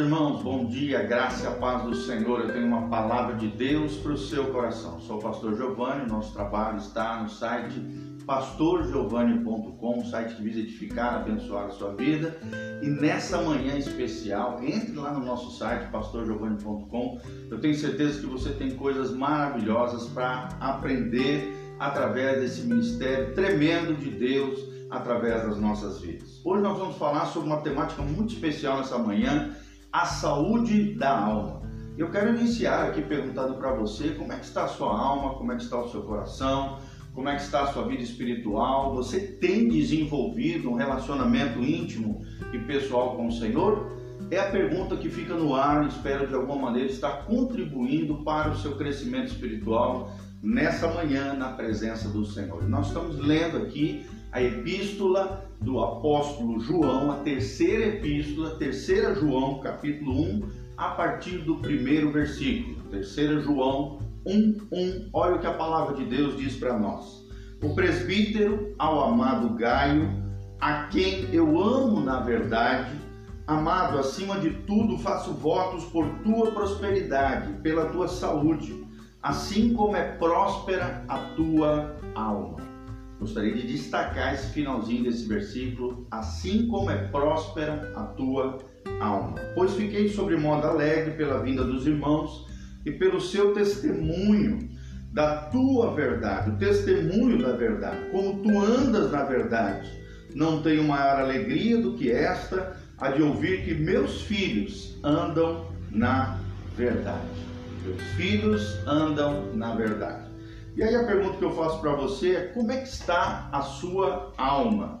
irmãos, bom dia, graça e paz do Senhor. Eu tenho uma palavra de Deus para o seu coração. Sou o pastor Giovanni, nosso trabalho está no site pastorgiovanni.com, site que visa edificar, abençoar a sua vida. E nessa manhã especial, entre lá no nosso site pastorgiovanni.com. Eu tenho certeza que você tem coisas maravilhosas para aprender através desse ministério tremendo de Deus através das nossas vidas. Hoje nós vamos falar sobre uma temática muito especial nessa manhã, a saúde da alma. Eu quero iniciar aqui perguntando para você como é que está a sua alma, como é que está o seu coração, como é que está a sua vida espiritual. Você tem desenvolvido um relacionamento íntimo e pessoal com o Senhor? É a pergunta que fica no ar espero de alguma maneira estar contribuindo para o seu crescimento espiritual nessa manhã na presença do Senhor. Nós estamos lendo aqui a epístola do apóstolo João, a terceira epístola, terceira João, capítulo 1, a partir do primeiro versículo. Terceira João 1, 1. Olha o que a palavra de Deus diz para nós. O presbítero ao amado Gaio, a quem eu amo na verdade, amado, acima de tudo faço votos por tua prosperidade, pela tua saúde, assim como é próspera a tua alma Gostaria de destacar esse finalzinho desse versículo, assim como é próspera a tua alma. Pois fiquei sobre modo alegre pela vinda dos irmãos e pelo seu testemunho da tua verdade, o testemunho da verdade, como tu andas na verdade. Não tenho maior alegria do que esta, a de ouvir que meus filhos andam na verdade. Meus filhos andam na verdade. E aí a pergunta que eu faço para você é como é que está a sua alma?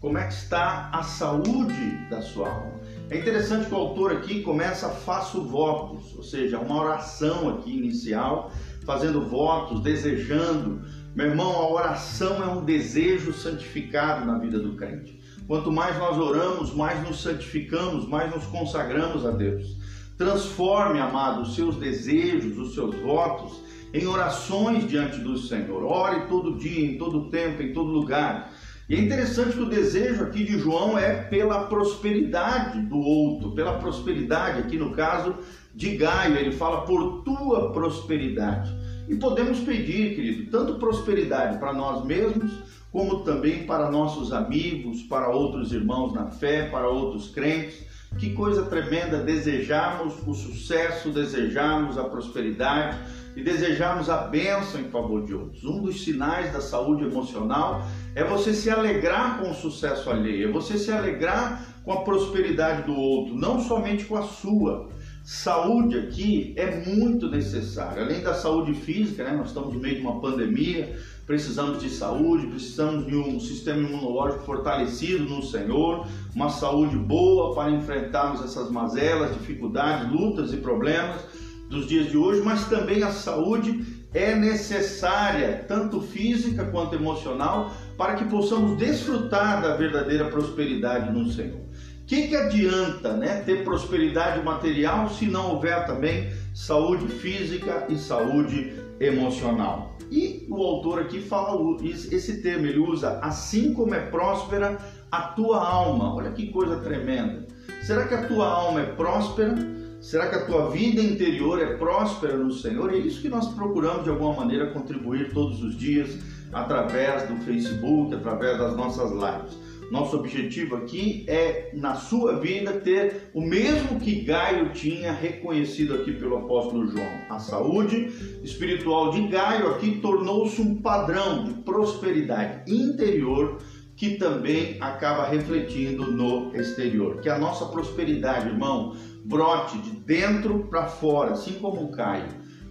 Como é que está a saúde da sua alma? É interessante que o autor aqui começa faço votos, ou seja, uma oração aqui inicial, fazendo votos, desejando. Meu irmão, a oração é um desejo santificado na vida do crente. Quanto mais nós oramos, mais nos santificamos, mais nos consagramos a Deus. Transforme, amado, os seus desejos, os seus votos em orações diante do Senhor. Ore todo dia, em todo tempo, em todo lugar. E é interessante que o desejo aqui de João é pela prosperidade do outro, pela prosperidade, aqui no caso de Gaio, ele fala por tua prosperidade. E podemos pedir, querido, tanto prosperidade para nós mesmos, como também para nossos amigos, para outros irmãos na fé, para outros crentes. Que coisa tremenda desejarmos o sucesso, desejarmos a prosperidade e desejarmos a bênção em favor de outros. Um dos sinais da saúde emocional é você se alegrar com o sucesso alheio, é você se alegrar com a prosperidade do outro, não somente com a sua. Saúde aqui é muito necessária. Além da saúde física, né? nós estamos no meio de uma pandemia, precisamos de saúde, precisamos de um sistema imunológico fortalecido no Senhor, uma saúde boa para enfrentarmos essas mazelas, dificuldades, lutas e problemas dos dias de hoje, mas também a saúde é necessária, tanto física quanto emocional, para que possamos desfrutar da verdadeira prosperidade no Senhor. O que, que adianta né, ter prosperidade material se não houver também saúde física e saúde emocional? E o autor aqui fala esse termo, ele usa assim como é próspera a tua alma. Olha que coisa tremenda. Será que a tua alma é próspera? Será que a tua vida interior é próspera no Senhor? E é isso que nós procuramos de alguma maneira contribuir todos os dias através do Facebook, através das nossas lives. Nosso objetivo aqui é, na sua vida, ter o mesmo que Gaio tinha reconhecido aqui pelo apóstolo João. A saúde espiritual de Gaio aqui tornou-se um padrão de prosperidade interior que também acaba refletindo no exterior. Que a nossa prosperidade, irmão, brote de dentro para fora, assim como o Caio.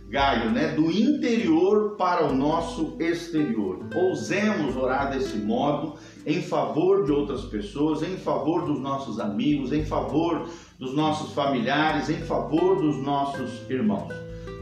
Gaio, né? Do interior para o nosso exterior. Ousemos orar desse modo em favor de outras pessoas, em favor dos nossos amigos, em favor dos nossos familiares, em favor dos nossos irmãos.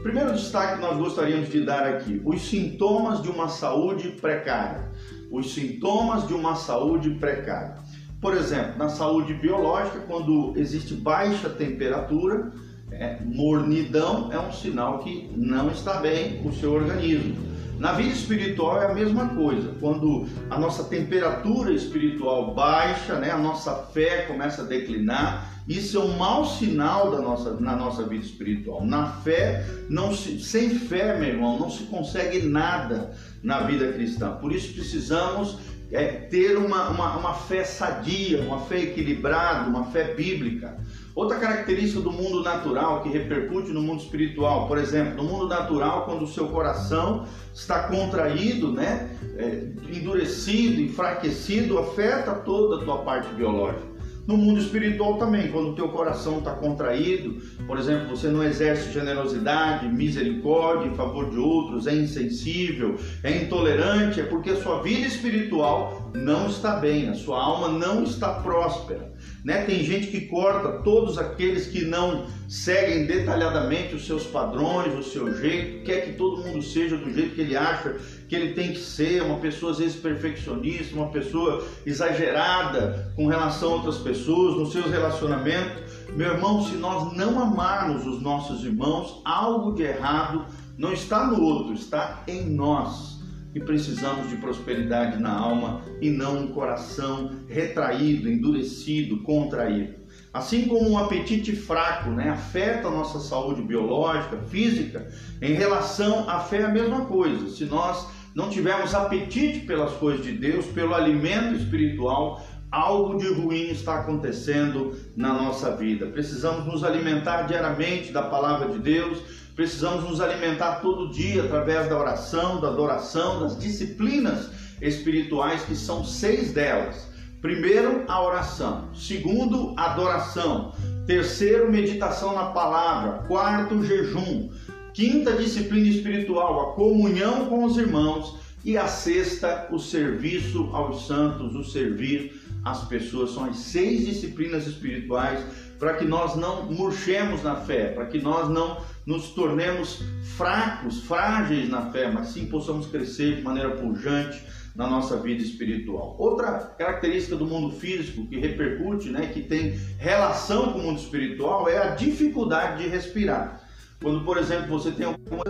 Primeiro destaque que nós gostaríamos de dar aqui: os sintomas de uma saúde precária. Os sintomas de uma saúde precária. Por exemplo, na saúde biológica, quando existe baixa temperatura, é, mornidão é um sinal que não está bem o seu organismo. Na vida espiritual é a mesma coisa. Quando a nossa temperatura espiritual baixa, né, a nossa fé começa a declinar, Isso é um mau sinal da nossa, na nossa vida espiritual. Na fé, não se, sem fé, meu irmão, não se consegue nada na vida cristã. Por isso precisamos é, ter uma, uma, uma fé sadia, uma fé equilibrada, uma fé bíblica. Outra característica do mundo natural que repercute no mundo espiritual, por exemplo, no mundo natural, quando o seu coração está contraído, né, é, endurecido, enfraquecido, afeta toda a tua parte biológica. No mundo espiritual também, quando o teu coração está contraído, por exemplo, você não exerce generosidade, misericórdia em favor de outros, é insensível, é intolerante, é porque a sua vida espiritual não está bem, a sua alma não está próspera. Né? Tem gente que corta todos aqueles que não seguem detalhadamente os seus padrões, o seu jeito, quer que todo mundo seja do jeito que ele acha que ele tem que ser, uma pessoa às vezes perfeccionista, uma pessoa exagerada com relação a outras pessoas, nos seus relacionamentos. Meu irmão, se nós não amarmos os nossos irmãos, algo de errado não está no outro, está em nós precisamos de prosperidade na alma e não um coração retraído, endurecido, contraído. Assim como um apetite fraco né, afeta a nossa saúde biológica, física, em relação à fé é a mesma coisa. Se nós não tivermos apetite pelas coisas de Deus, pelo alimento espiritual, algo de ruim está acontecendo na nossa vida. Precisamos nos alimentar diariamente da palavra de Deus, Precisamos nos alimentar todo dia através da oração, da adoração, das disciplinas espirituais, que são seis delas. Primeiro, a oração. Segundo, a adoração. Terceiro, meditação na palavra. Quarto, jejum. Quinta disciplina espiritual, a comunhão com os irmãos. E a sexta, o serviço aos santos, o servir às pessoas. São as seis disciplinas espirituais para que nós não murchemos na fé, para que nós não nos tornemos fracos, frágeis na fé, mas sim possamos crescer de maneira pujante na nossa vida espiritual. Outra característica do mundo físico que repercute, né, que tem relação com o mundo espiritual é a dificuldade de respirar. Quando, por exemplo, você tem alguma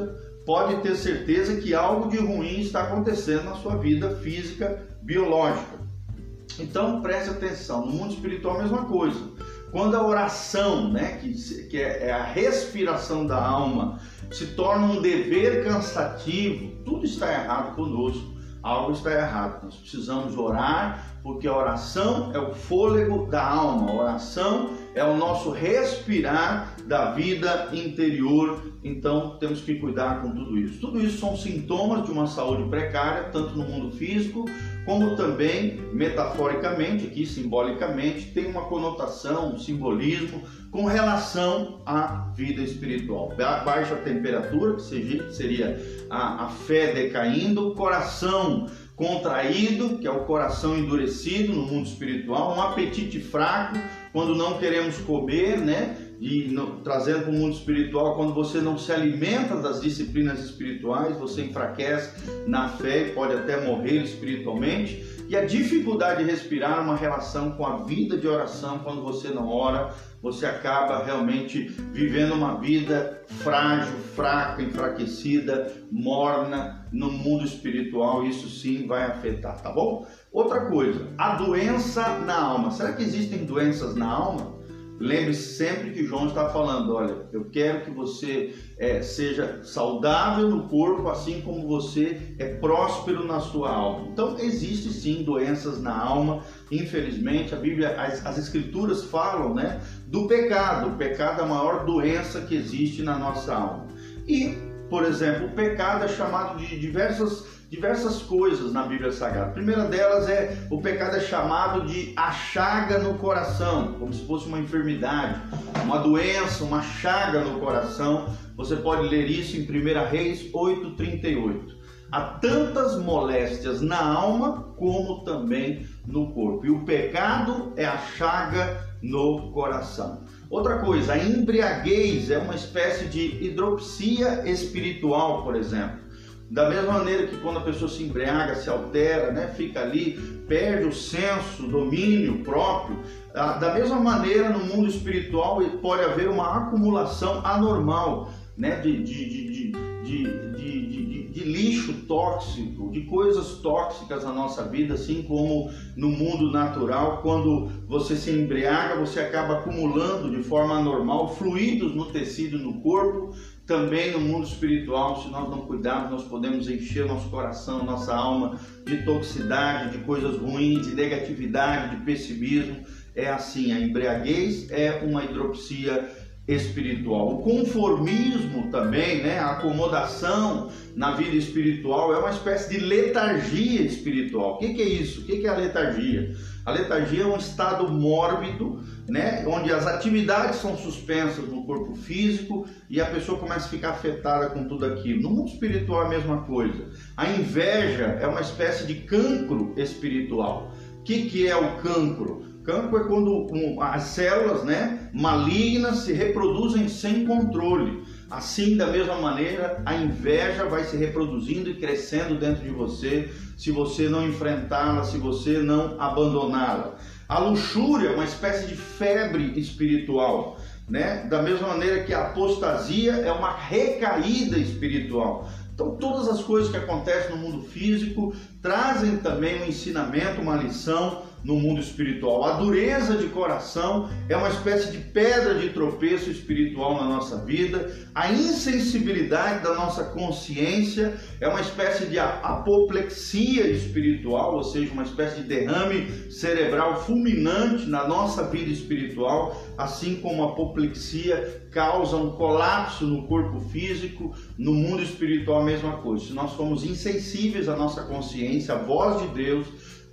pode ter certeza que algo de ruim está acontecendo na sua vida física, biológica. Então preste atenção, no mundo espiritual a mesma coisa. Quando a oração, né, que, que é, é a respiração da alma, se torna um dever cansativo, tudo está errado conosco. Algo está errado. Nós precisamos orar, porque a oração é o fôlego da alma. A oração é o nosso respirar da vida interior. Então temos que cuidar com tudo isso. Tudo isso são sintomas de uma saúde precária, tanto no mundo físico como também metaforicamente, aqui simbolicamente, tem uma conotação, um simbolismo com relação à vida espiritual. Baixa temperatura, que seria a, a fé decaindo, o coração contraído, que é o coração endurecido no mundo espiritual, um apetite fraco, quando não queremos comer, né? e no, trazendo para o mundo espiritual, quando você não se alimenta das disciplinas espirituais, você enfraquece na fé e pode até morrer espiritualmente. E a dificuldade de respirar uma relação com a vida de oração, quando você não ora, você acaba realmente vivendo uma vida frágil, fraca, enfraquecida, morna no mundo espiritual. Isso sim vai afetar, tá bom? Outra coisa, a doença na alma. Será que existem doenças na alma? Lembre-se sempre que João está falando: olha, eu quero que você é, seja saudável no corpo, assim como você é próspero na sua alma. Então, existe sim doenças na alma, infelizmente. A Bíblia, as, as Escrituras falam né, do pecado. O pecado é a maior doença que existe na nossa alma. E, por exemplo, o pecado é chamado de diversas diversas coisas na Bíblia Sagrada. A primeira delas é o pecado é chamado de a chaga no coração, como se fosse uma enfermidade, uma doença, uma chaga no coração. Você pode ler isso em 1 Reis 8:38. Há tantas moléstias na alma como também no corpo. E o pecado é a chaga no coração. Outra coisa, a embriaguez é uma espécie de hidropsia espiritual, por exemplo. Da mesma maneira que quando a pessoa se embriaga, se altera, né, fica ali, perde o senso, domínio próprio, da mesma maneira no mundo espiritual pode haver uma acumulação anormal né, de, de, de, de, de lixo tóxico, de coisas tóxicas na nossa vida, assim como no mundo natural, quando você se embriaga, você acaba acumulando de forma anormal fluidos no tecido no corpo, também no mundo espiritual, se nós não cuidarmos, nós podemos encher nosso coração, nossa alma de toxicidade, de coisas ruins, de negatividade, de pessimismo. É assim, a embriaguez é uma hidropsia espiritual. O conformismo também, né, a acomodação na vida espiritual é uma espécie de letargia espiritual. O que, que é isso? O que, que é a letargia? A letargia é um estado mórbido, né, onde as atividades são suspensas no corpo físico e a pessoa começa a ficar afetada com tudo aquilo. No mundo espiritual é a mesma coisa. A inveja é uma espécie de cancro espiritual. O que, que é o cancro? Cancro é quando as células né, malignas se reproduzem sem controle. Assim, da mesma maneira, a inveja vai se reproduzindo e crescendo dentro de você se você não enfrentá-la, se você não abandoná-la. A luxúria é uma espécie de febre espiritual. Né? Da mesma maneira que a apostasia é uma recaída espiritual. Então, todas as coisas que acontecem no mundo físico trazem também um ensinamento, uma lição no mundo espiritual. A dureza de coração é uma espécie de pedra de tropeço espiritual na nossa vida. A insensibilidade da nossa consciência é uma espécie de apoplexia espiritual, ou seja, uma espécie de derrame cerebral fulminante na nossa vida espiritual, assim como a apoplexia causa um colapso no corpo físico, no mundo espiritual a mesma coisa. Se nós formos insensíveis à nossa consciência, à voz de Deus,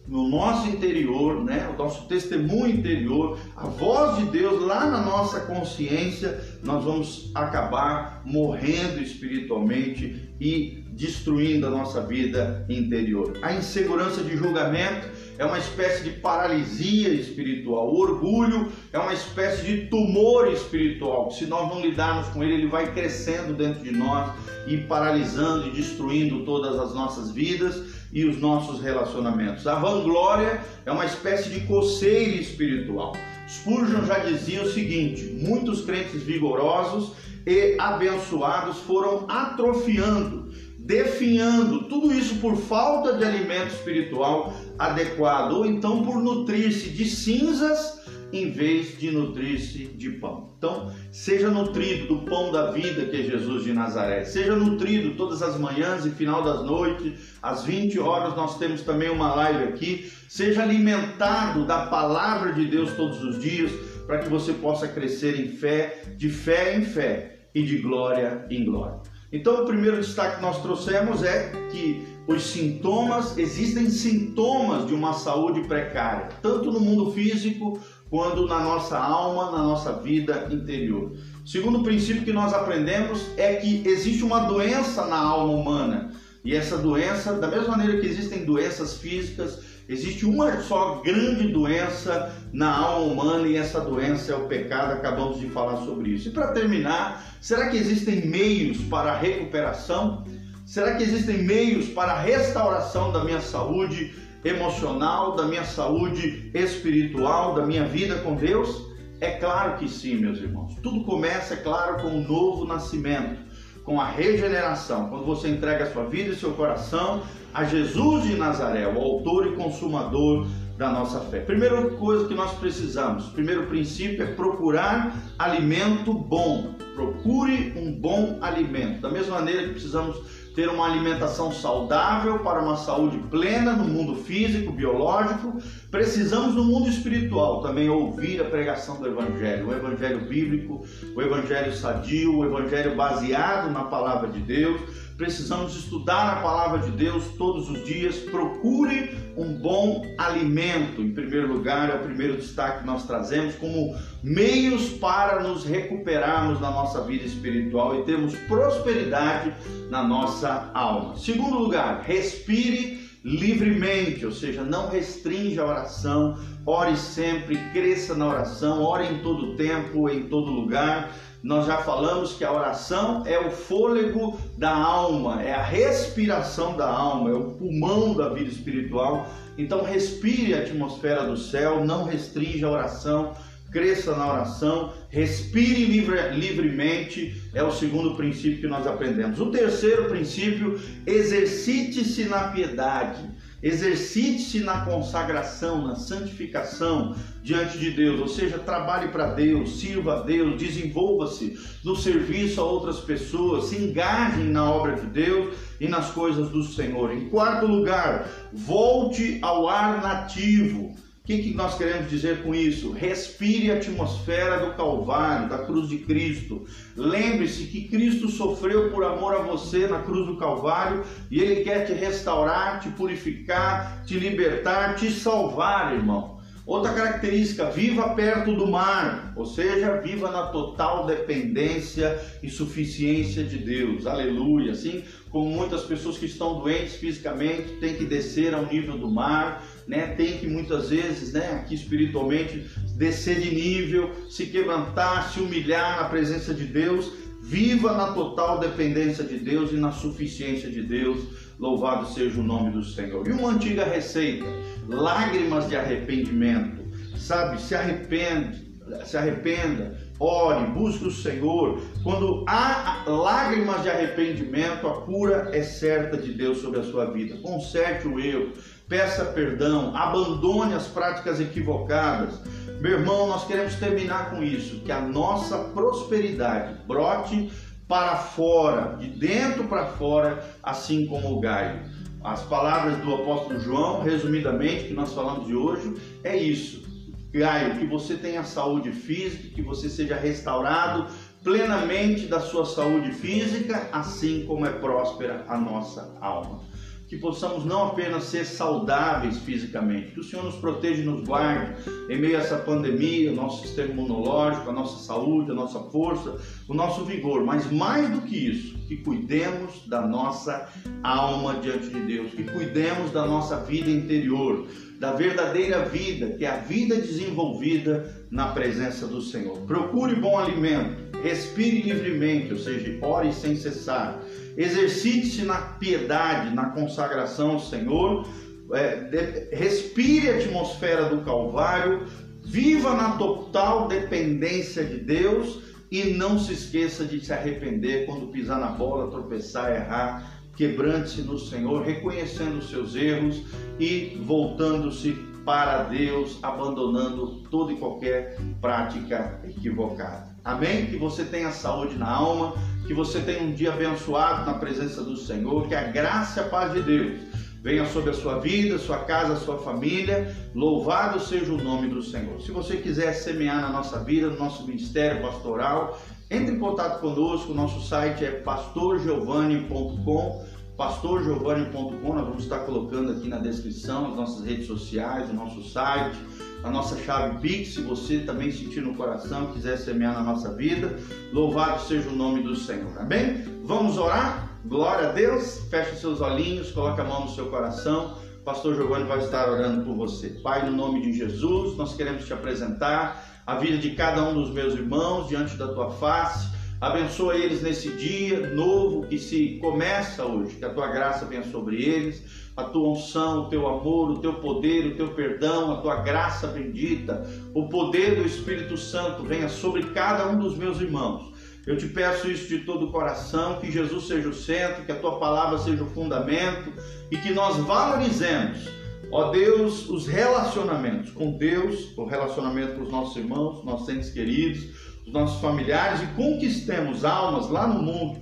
no nosso interior, né, o nosso testemunho interior, a voz de Deus lá na nossa consciência, nós vamos acabar morrendo espiritualmente e destruindo a nossa vida interior. A insegurança de julgamento é uma espécie de paralisia espiritual. O orgulho é uma espécie de tumor espiritual. Se nós não lidarmos com ele, ele vai crescendo dentro de nós e paralisando e destruindo todas as nossas vidas e os nossos relacionamentos. A vanglória é uma espécie de coceira espiritual. Spurgeon já dizia o seguinte: muitos crentes vigorosos e abençoados foram atrofiando, definhando, tudo isso por falta de alimento espiritual adequado, ou então por nutrir-se de cinzas em vez de nutrir-se de pão. Então, seja nutrido do pão da vida que é Jesus de Nazaré. Seja nutrido todas as manhãs e final das noites, às 20 horas nós temos também uma live aqui. Seja alimentado da palavra de Deus todos os dias, para que você possa crescer em fé, de fé em fé e de glória em glória. Então, o primeiro destaque que nós trouxemos é que os sintomas, existem sintomas de uma saúde precária, tanto no mundo físico quanto na nossa alma, na nossa vida interior. Segundo princípio que nós aprendemos é que existe uma doença na alma humana. E essa doença, da mesma maneira que existem doenças físicas, existe uma só grande doença na alma humana e essa doença é o pecado. Acabamos de falar sobre isso. E para terminar, será que existem meios para a recuperação? Será que existem meios para a restauração da minha saúde emocional, da minha saúde espiritual, da minha vida com Deus? É claro que sim, meus irmãos. Tudo começa, é claro, com o um novo nascimento, com a regeneração. Quando você entrega a sua vida e seu coração a Jesus de Nazaré, o autor e consumador da nossa fé. Primeira coisa que nós precisamos, primeiro princípio é procurar alimento bom. Procure um bom alimento. Da mesma maneira que precisamos ter uma alimentação saudável para uma saúde plena no mundo físico, biológico, precisamos no mundo espiritual também ouvir a pregação do Evangelho, o Evangelho bíblico, o Evangelho sadio, o Evangelho baseado na palavra de Deus precisamos estudar a palavra de Deus todos os dias. Procure um bom alimento. Em primeiro lugar, é o primeiro destaque que nós trazemos como meios para nos recuperarmos na nossa vida espiritual e termos prosperidade na nossa alma. Segundo lugar, respire livremente, ou seja, não restringe a oração, ore sempre, cresça na oração, ore em todo tempo, em todo lugar. Nós já falamos que a oração é o fôlego da alma, é a respiração da alma, é o pulmão da vida espiritual. Então respire a atmosfera do céu, não restrinja a oração, cresça na oração, respire livre, livremente, é o segundo princípio que nós aprendemos. O terceiro princípio, exercite-se na piedade. Exercite-se na consagração, na santificação diante de Deus, ou seja, trabalhe para Deus, sirva a Deus, desenvolva-se no serviço a outras pessoas, se engaje na obra de Deus e nas coisas do Senhor. Em quarto lugar, volte ao ar nativo. O que, que nós queremos dizer com isso? Respire a atmosfera do Calvário, da cruz de Cristo. Lembre-se que Cristo sofreu por amor a você na cruz do Calvário e Ele quer te restaurar, te purificar, te libertar, te salvar, irmão. Outra característica, viva perto do mar, ou seja, viva na total dependência e suficiência de Deus. Aleluia. Assim como muitas pessoas que estão doentes fisicamente têm que descer ao nível do mar, né? Tem que muitas vezes, né, aqui espiritualmente, descer de nível, se quebrantar, se humilhar na presença de Deus. Viva na total dependência de Deus e na suficiência de Deus. Louvado seja o nome do Senhor. E uma antiga receita: lágrimas de arrependimento. Sabe, se arrepende, se arrependa, ore, busque o Senhor. Quando há lágrimas de arrependimento, a cura é certa de Deus sobre a sua vida. Conserte o erro, peça perdão, abandone as práticas equivocadas. Meu irmão, nós queremos terminar com isso, que a nossa prosperidade brote para fora, de dentro para fora, assim como o galho. As palavras do apóstolo João, resumidamente, que nós falamos de hoje, é isso. Gaio, que você tenha saúde física, que você seja restaurado plenamente da sua saúde física, assim como é próspera a nossa alma que possamos não apenas ser saudáveis fisicamente, que o Senhor nos proteja e nos guarde em meio a essa pandemia, o nosso sistema imunológico, a nossa saúde, a nossa força, o nosso vigor, mas mais do que isso, que cuidemos da nossa alma diante de Deus, que cuidemos da nossa vida interior, da verdadeira vida, que é a vida desenvolvida na presença do Senhor. Procure bom alimento, respire livremente, ou seja, ore sem cessar exercite-se na piedade, na consagração ao Senhor, é, de, respire a atmosfera do Calvário, viva na total dependência de Deus e não se esqueça de se arrepender quando pisar na bola, tropeçar, errar. Quebrante-se no Senhor, reconhecendo os seus erros e voltando-se para Deus, abandonando toda e qualquer prática equivocada. Amém? Que você tenha saúde na alma, que você tenha um dia abençoado na presença do Senhor, que a graça e a paz de Deus venha sobre a sua vida, sua casa, sua família. Louvado seja o nome do Senhor. Se você quiser semear na nossa vida, no nosso ministério pastoral, entre em contato conosco. Nosso site é pastorgiovanni.com pastorgiovanni.com, nós vamos estar colocando aqui na descrição as nossas redes sociais, o nosso site, a nossa chave Pix, se você também sentir no coração, quiser semear na nossa vida, louvado seja o nome do Senhor, amém? Vamos orar? Glória a Deus, feche seus olhinhos, coloque a mão no seu coração, Pastor Giovanni vai estar orando por você. Pai, no nome de Jesus, nós queremos te apresentar a vida de cada um dos meus irmãos diante da tua face, Abençoa eles nesse dia novo que se começa hoje, que a tua graça venha sobre eles, a tua unção, o teu amor, o teu poder, o teu perdão, a tua graça bendita, o poder do Espírito Santo venha sobre cada um dos meus irmãos. Eu te peço isso de todo o coração, que Jesus seja o centro, que a tua palavra seja o fundamento e que nós valorizemos, ó Deus, os relacionamentos com Deus, o relacionamento com os nossos irmãos, nossos entes queridos os nossos familiares e conquistemos almas lá no mundo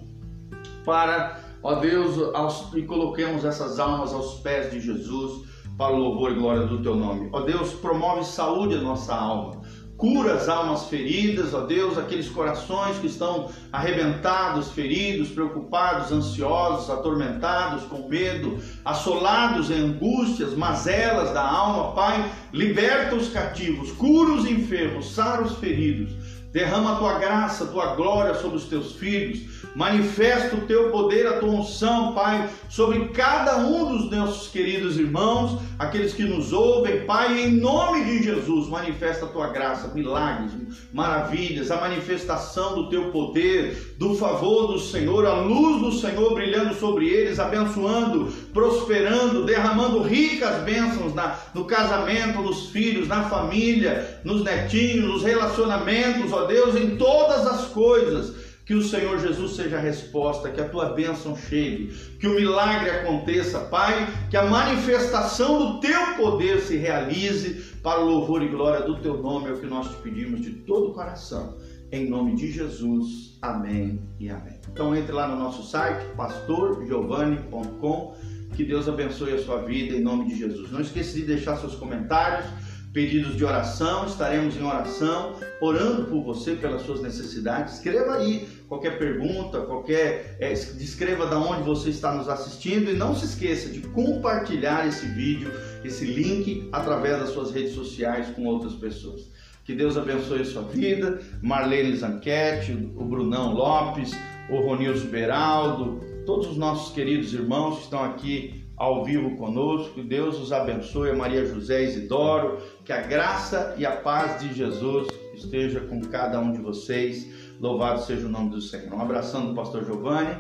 para, ó Deus, aos, e coloquemos essas almas aos pés de Jesus para o louvor e glória do teu nome. Ó Deus, promove saúde à nossa alma. Cura as almas feridas, ó Deus, aqueles corações que estão arrebentados, feridos, preocupados, ansiosos, atormentados, com medo, assolados em angústias, mazelas da alma, Pai, liberta os cativos, cura os enfermos, sara os feridos Derrama a tua graça, a tua glória sobre os teus filhos. Manifesta o teu poder, a tua unção, Pai, sobre cada um dos nossos queridos irmãos, aqueles que nos ouvem, Pai, em nome de Jesus, manifesta a tua graça, milagres, maravilhas, a manifestação do teu poder, do favor do Senhor, a luz do Senhor brilhando sobre eles, abençoando, prosperando, derramando ricas bênçãos na, no casamento, nos filhos, na família, nos netinhos, nos relacionamentos, ó Deus, em todas as coisas. Que o Senhor Jesus seja a resposta, que a tua bênção chegue, que o milagre aconteça, Pai, que a manifestação do teu poder se realize para o louvor e glória do teu nome, é o que nós te pedimos de todo o coração. Em nome de Jesus, amém e amém. Então entre lá no nosso site, pastorgiovanni.com, que Deus abençoe a sua vida em nome de Jesus. Não esqueça de deixar seus comentários pedidos de oração, estaremos em oração, orando por você, pelas suas necessidades. Escreva aí qualquer pergunta, qualquer. É, descreva de onde você está nos assistindo e não se esqueça de compartilhar esse vídeo, esse link, através das suas redes sociais com outras pessoas. Que Deus abençoe a sua vida. Marlene Zanquete, o Brunão Lopes, o Ronilson Beraldo, todos os nossos queridos irmãos que estão aqui ao vivo conosco. Deus os abençoe, Maria José Isidoro, que a graça e a paz de Jesus esteja com cada um de vocês. Louvado seja o nome do Senhor. Um abração do pastor Giovanni.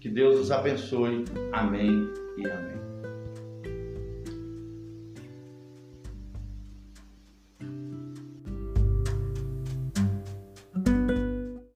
Que Deus os abençoe. Amém e amém.